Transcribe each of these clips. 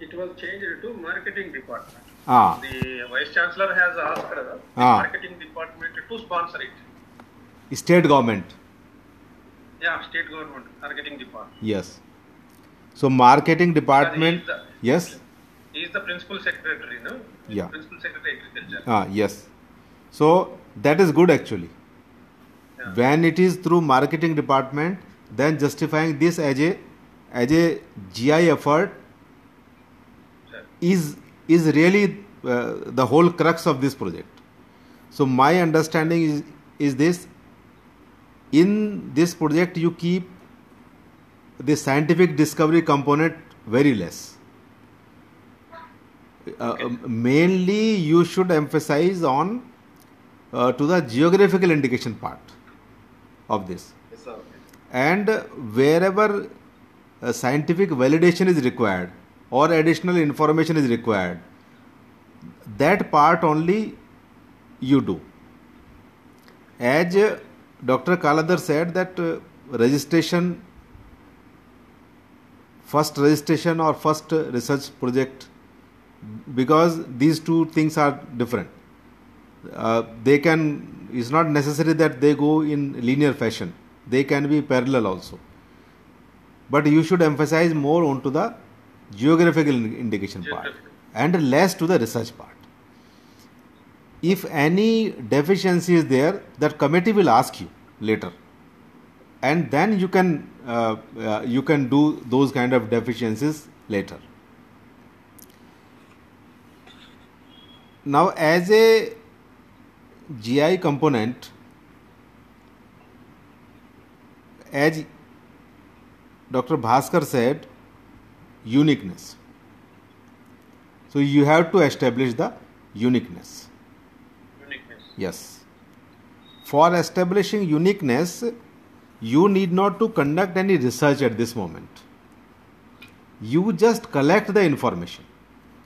it was changed to marketing department. Ah, The vice chancellor has asked uh, the Ah. marketing department to sponsor it. state government. Yeah, state government marketing department. Yes. So marketing department. Because Yes. He is the principal secretary, no? Yeah. Principal secretary agriculture. Ah, yes. So that is good actually. Yeah. When it is through marketing department, then justifying this as a as a GI effort. Is is really uh, the whole crux of this project. So my understanding is is this: in this project you keep the scientific discovery component very less. Uh, um, mainly, you should emphasize on uh, to the geographical indication part of this Yes, sir. and wherever uh, scientific validation is required or additional information is required. That part only you do. As uh, dr kaladar said that uh, registration first registration or first research project because these two things are different. Uh, they can it's not necessary that they go in linear fashion. They can be parallel also. But you should emphasize more onto the geographical indication part and less to the research part. If any deficiency is there that committee will ask you later. And then you can uh, uh, you can do those kind of deficiencies later. Now as a gi component as dr bhaskar said uniqueness so you have to establish the uniqueness Uniqueness. Yes. For establishing uniqueness, you need not to conduct any research at this moment. You just collect the information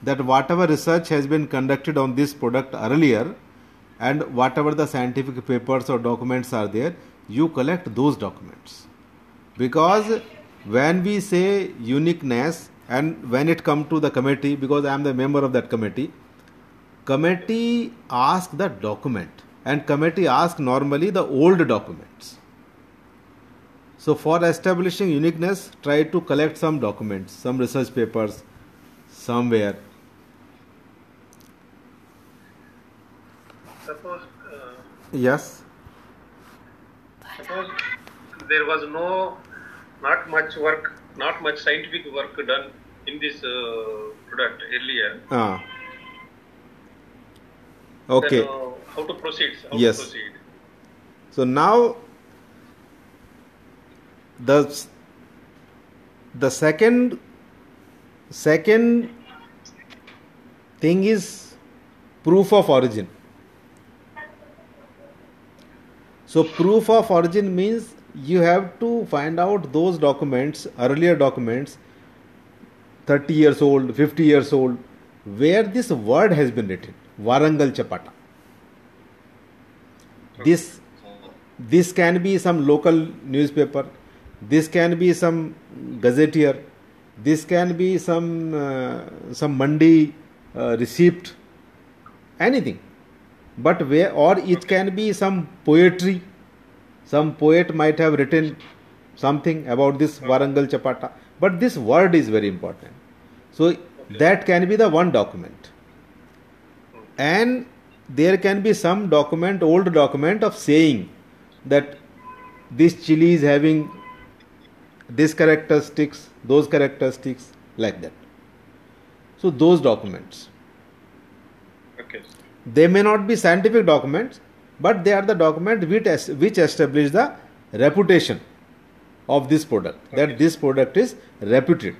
that whatever research has been conducted on this product earlier and whatever the scientific papers or documents are there, you collect those documents. Because when we say uniqueness and when it come to the committee, because I am the member of that committee, committee ask the document and committee ask normally the old documents. So for establishing uniqueness try to collect some documents some research papers somewhere. Suppose, uh, yes? suppose there was no, not much work, not much scientific work done in this uh, product earlier. ah okay Then, uh, how to proceed? How Yes. to proceed? So now the the second second thing is proof of origin. So proof of origin means you have to find out those documents, earlier documents, 30 years old, 50 years old, where this word has been written, Warangal Chapata. This this can be some local newspaper this can be some gazetteer this can be some uh, some mandi uh, receipt anything. But where or it can be some poetry some poet might have written something about this warangal chapata but this word is very important. So that can be the one document. Hmm. And there can be some document old document of saying that this chili is having this characteristics those characteristics like that. So those documents. Okay. they may not be scientific documents but they are the document which, which establish the reputation of this product. That this product is reputed.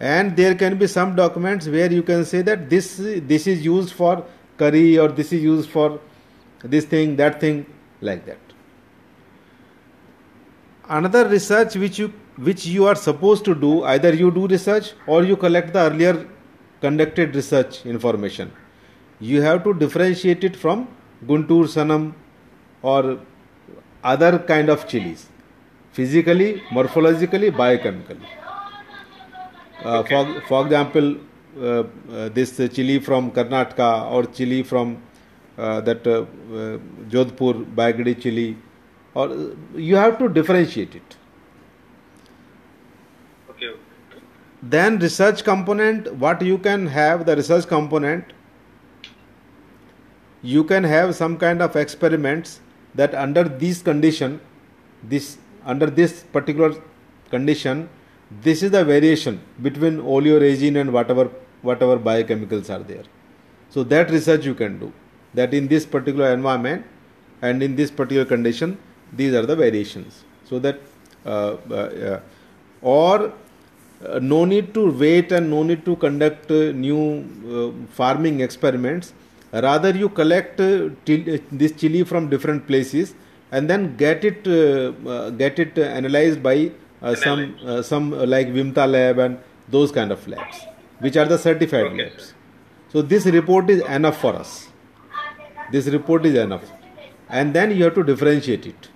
And there can be some documents where you can say that this this is used for curry or this is used for this thing that thing like that. Another research which you which you are supposed to do either you do research or you collect the earlier conducted research information. You have to differentiate it from Guntur Sannam और other kind of chillies physically morphologically biochemically for example this chili from Karnataka और chilli from that Jodhpur बायगड़ी chilli और you have to differentiate it then research component what you can have the research component you can have some kind of experiments that under this condition, this under this particular condition, this is the variation between oleoresin and whatever whatever biochemicals are there. So that research you can do. That in this particular environment and in this particular condition, these are the variations. So that uh, uh, uh, or uh, no need to wait and no need to conduct new uh, farming experiments rather you collect uh, uh, this chili from different places and then get it uh, uh, get it analyzed by uh, some uh, some like Vimta lab and those kind of labs which are the certified Okay, labs. So this report is enough for us. This report is enough. And then you have to differentiate it.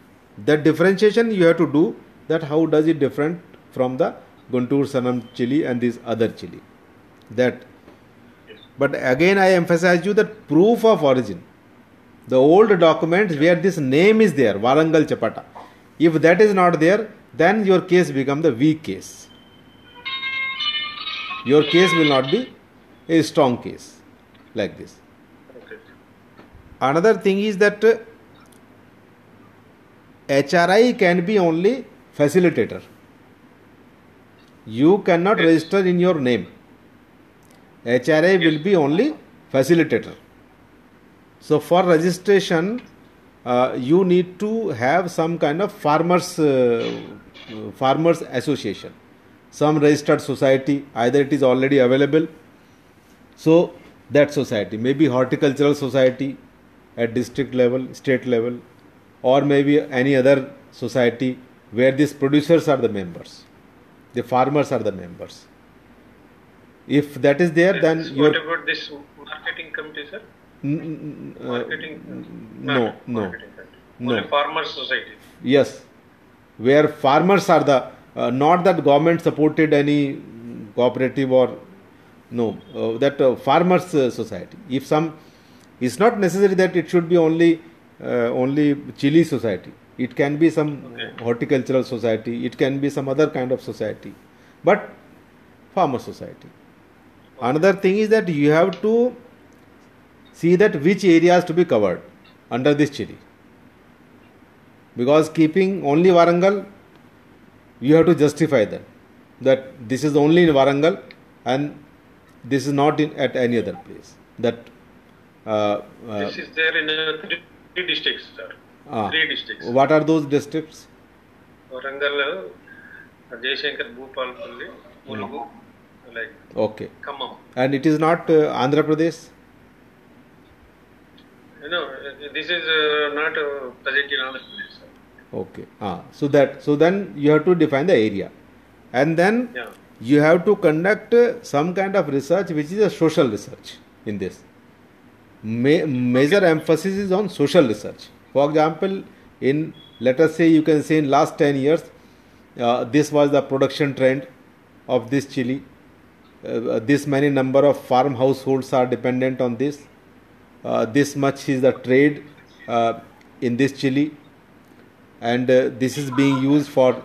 That differentiation you have to do that how does it different from the guntur sannam chili and this other chili? That. But again i emphasize you that proof of origin the old documents where this name is there warangal chapata if that is not there then your case become the weak case your case will not be a strong case like this Okay. another thing is that HRI can be only facilitator. You cannot register in your name. HRI will be only facilitator. So for registration, uh, you need to have some kind of farmers uh, farmers association, some registered society. Either it is already available so that society, maybe horticultural society at district level, state level, or maybe any other society where these producers are the members, the farmers are the members. If that is there, then Yes. your What about this marketing committee, sir? n- uh, Marketing? no no Marketing. No. Only farmers society. yes, where farmers are the uh, not that government supported any cooperative or no uh, that uh, farmers uh, society. If some, it's not necessary that it should be only uh, only chili society. It can be some Okay. horticultural society. It can be some other kind of society, but farmer society. Another thing is that you have to see that which areas to be covered under this chili. Because keeping only Warangal, you have to justify that that this is only in Warangal and this is not in at any other place. That uh, uh, This is there in uh, three, districts, sir. ah, Three districts. what are those districts? Warangal, uh, Jayashankar, Bhupalpalli, Mulugu, like Okay, Khammam. and it is not uh, Andhra Pradesh. You know, uh, this is uh, not uh, present in Andhra Pradesh, sir. Okay, ah, so that so then you have to define the area, and then Yeah. you have to conduct uh, some kind of research which is a social research in this. Ma- major emphasis is on social research. For example, in let us say you can say in last 10 years, uh, this was the production trend of this chili. Uh, this many number of farm households are dependent on this. Uh, this much is the trade uh, in this chili. And uh, this is being used for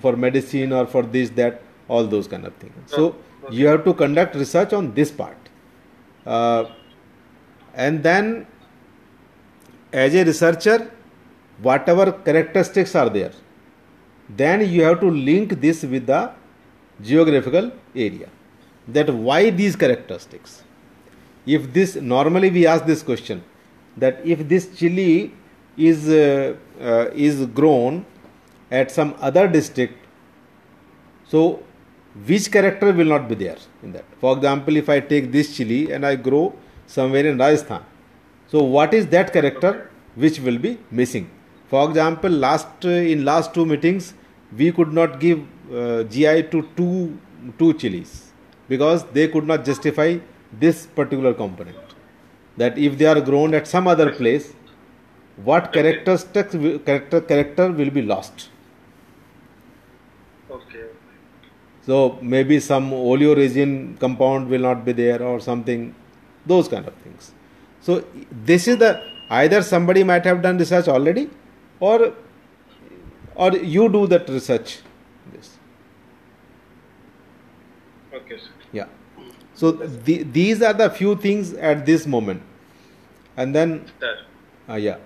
for medicine or for this that all those kind of things. So you have to conduct research on this part. Uh, and then as a researcher whatever characteristics are there then you have to link this with the geographical area that why these characteristics? If this normally we ask this question that if this chili is uh, uh, is grown at some other district so which character will not be there in that? For example if i take this chili and i grow somewhere in rajasthan so what is that character which will be missing? For example last uh, in last two meetings we could not give uh, gi to two two chilies because they could not justify this particular component that if they are grown at some other place what characteristics character character will be lost Okay. So maybe some oleoresin compound will not be there or something, those kind of things. So this is the either somebody might have done research already, or or you do that research. This. Okay, sir. Yeah. So the, these are the few things at this moment, and then uh, yeah,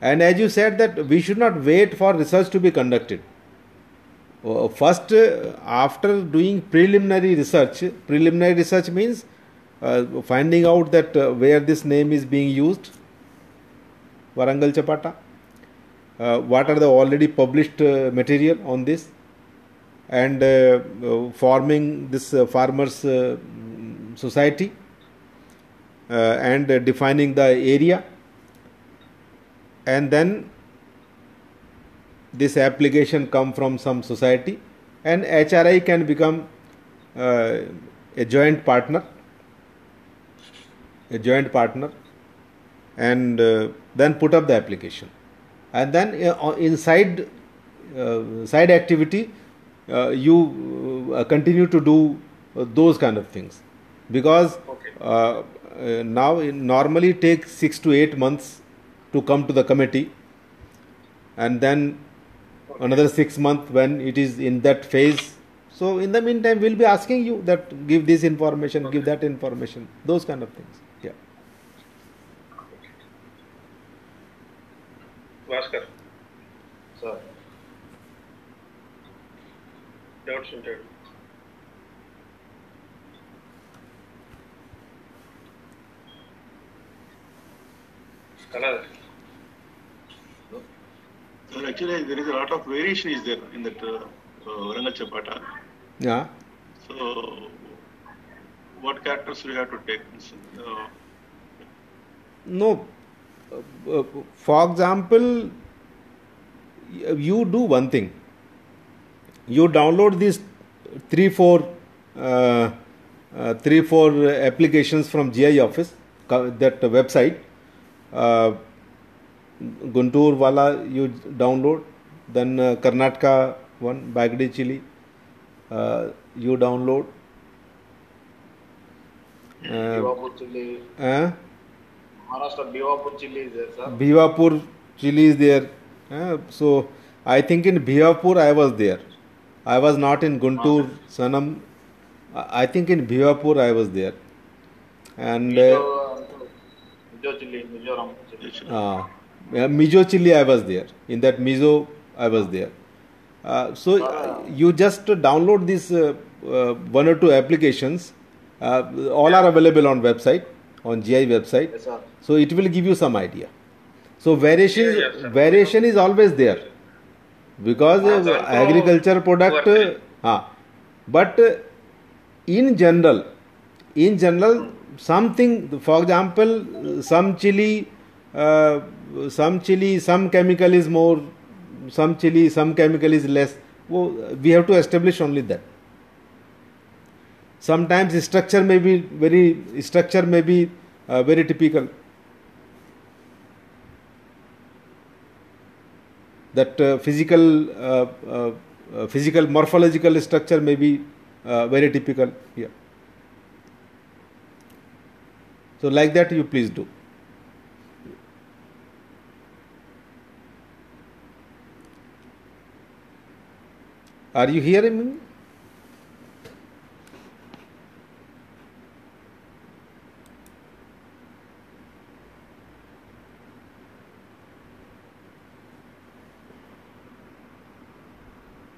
and as you said that we should not wait for research to be conducted. Uh, First, uh, after doing preliminary research, preliminary research means uh, finding out that uh, where this name is being used, Warangal Chapata, uh, what are the already published uh, material on this, and uh, forming this uh, farmers uh, society and defining the area. And then this application come from some society and HRI can become uh, a joint partner a joint partner and uh, then put up the application. And then uh, inside side activity uh, you uh, continue to do uh, those kind of things because okay. Uh, uh, now it normally takes six to eight months to come to the committee and then okay. another six months when it is in that phase so in the meantime we'll be asking you that give this information okay. give that information those kind of things yeah Bhaskar. Sir dot center. Another. Actually, there is a lot of variation is there in that uh, uh Chapata. Yeah. So, what characters we have to take? Uh, no. Uh, uh, for example, you do one thing you download these three four uh, uh, three four applications from gi office that website uh, guntur wala you download then uh, karnataka one Byadgi chili uh, you download uh, Maharashtra Bhivapur chili is there, sir. Bhivapur chili is there. Uh, so I think in Bhivapur I was there. I was not in Guntur, Sannam. I think in Bhivapur I was there. And Mizo, uh, Mizo uh, Mizo chili I was there. In that Mizo I was there. Uh, so uh, you just download these uh, uh, one or two applications. Uh, all are available on website on GI website. Yes. So it will give you some idea. So variation, Yeah, sir. variation is always there because uh, agriculture product. Uh, ah, but in general, in general, something. For example, some chili, uh, some chili, some chemical is more, some chili, some chemical is less. We have to establish only that sometimes structure may be very structure may be uh, very typical that uh, physical uh, uh, physical morphological structure may be very typical here. So like that you please do. Are you hearing me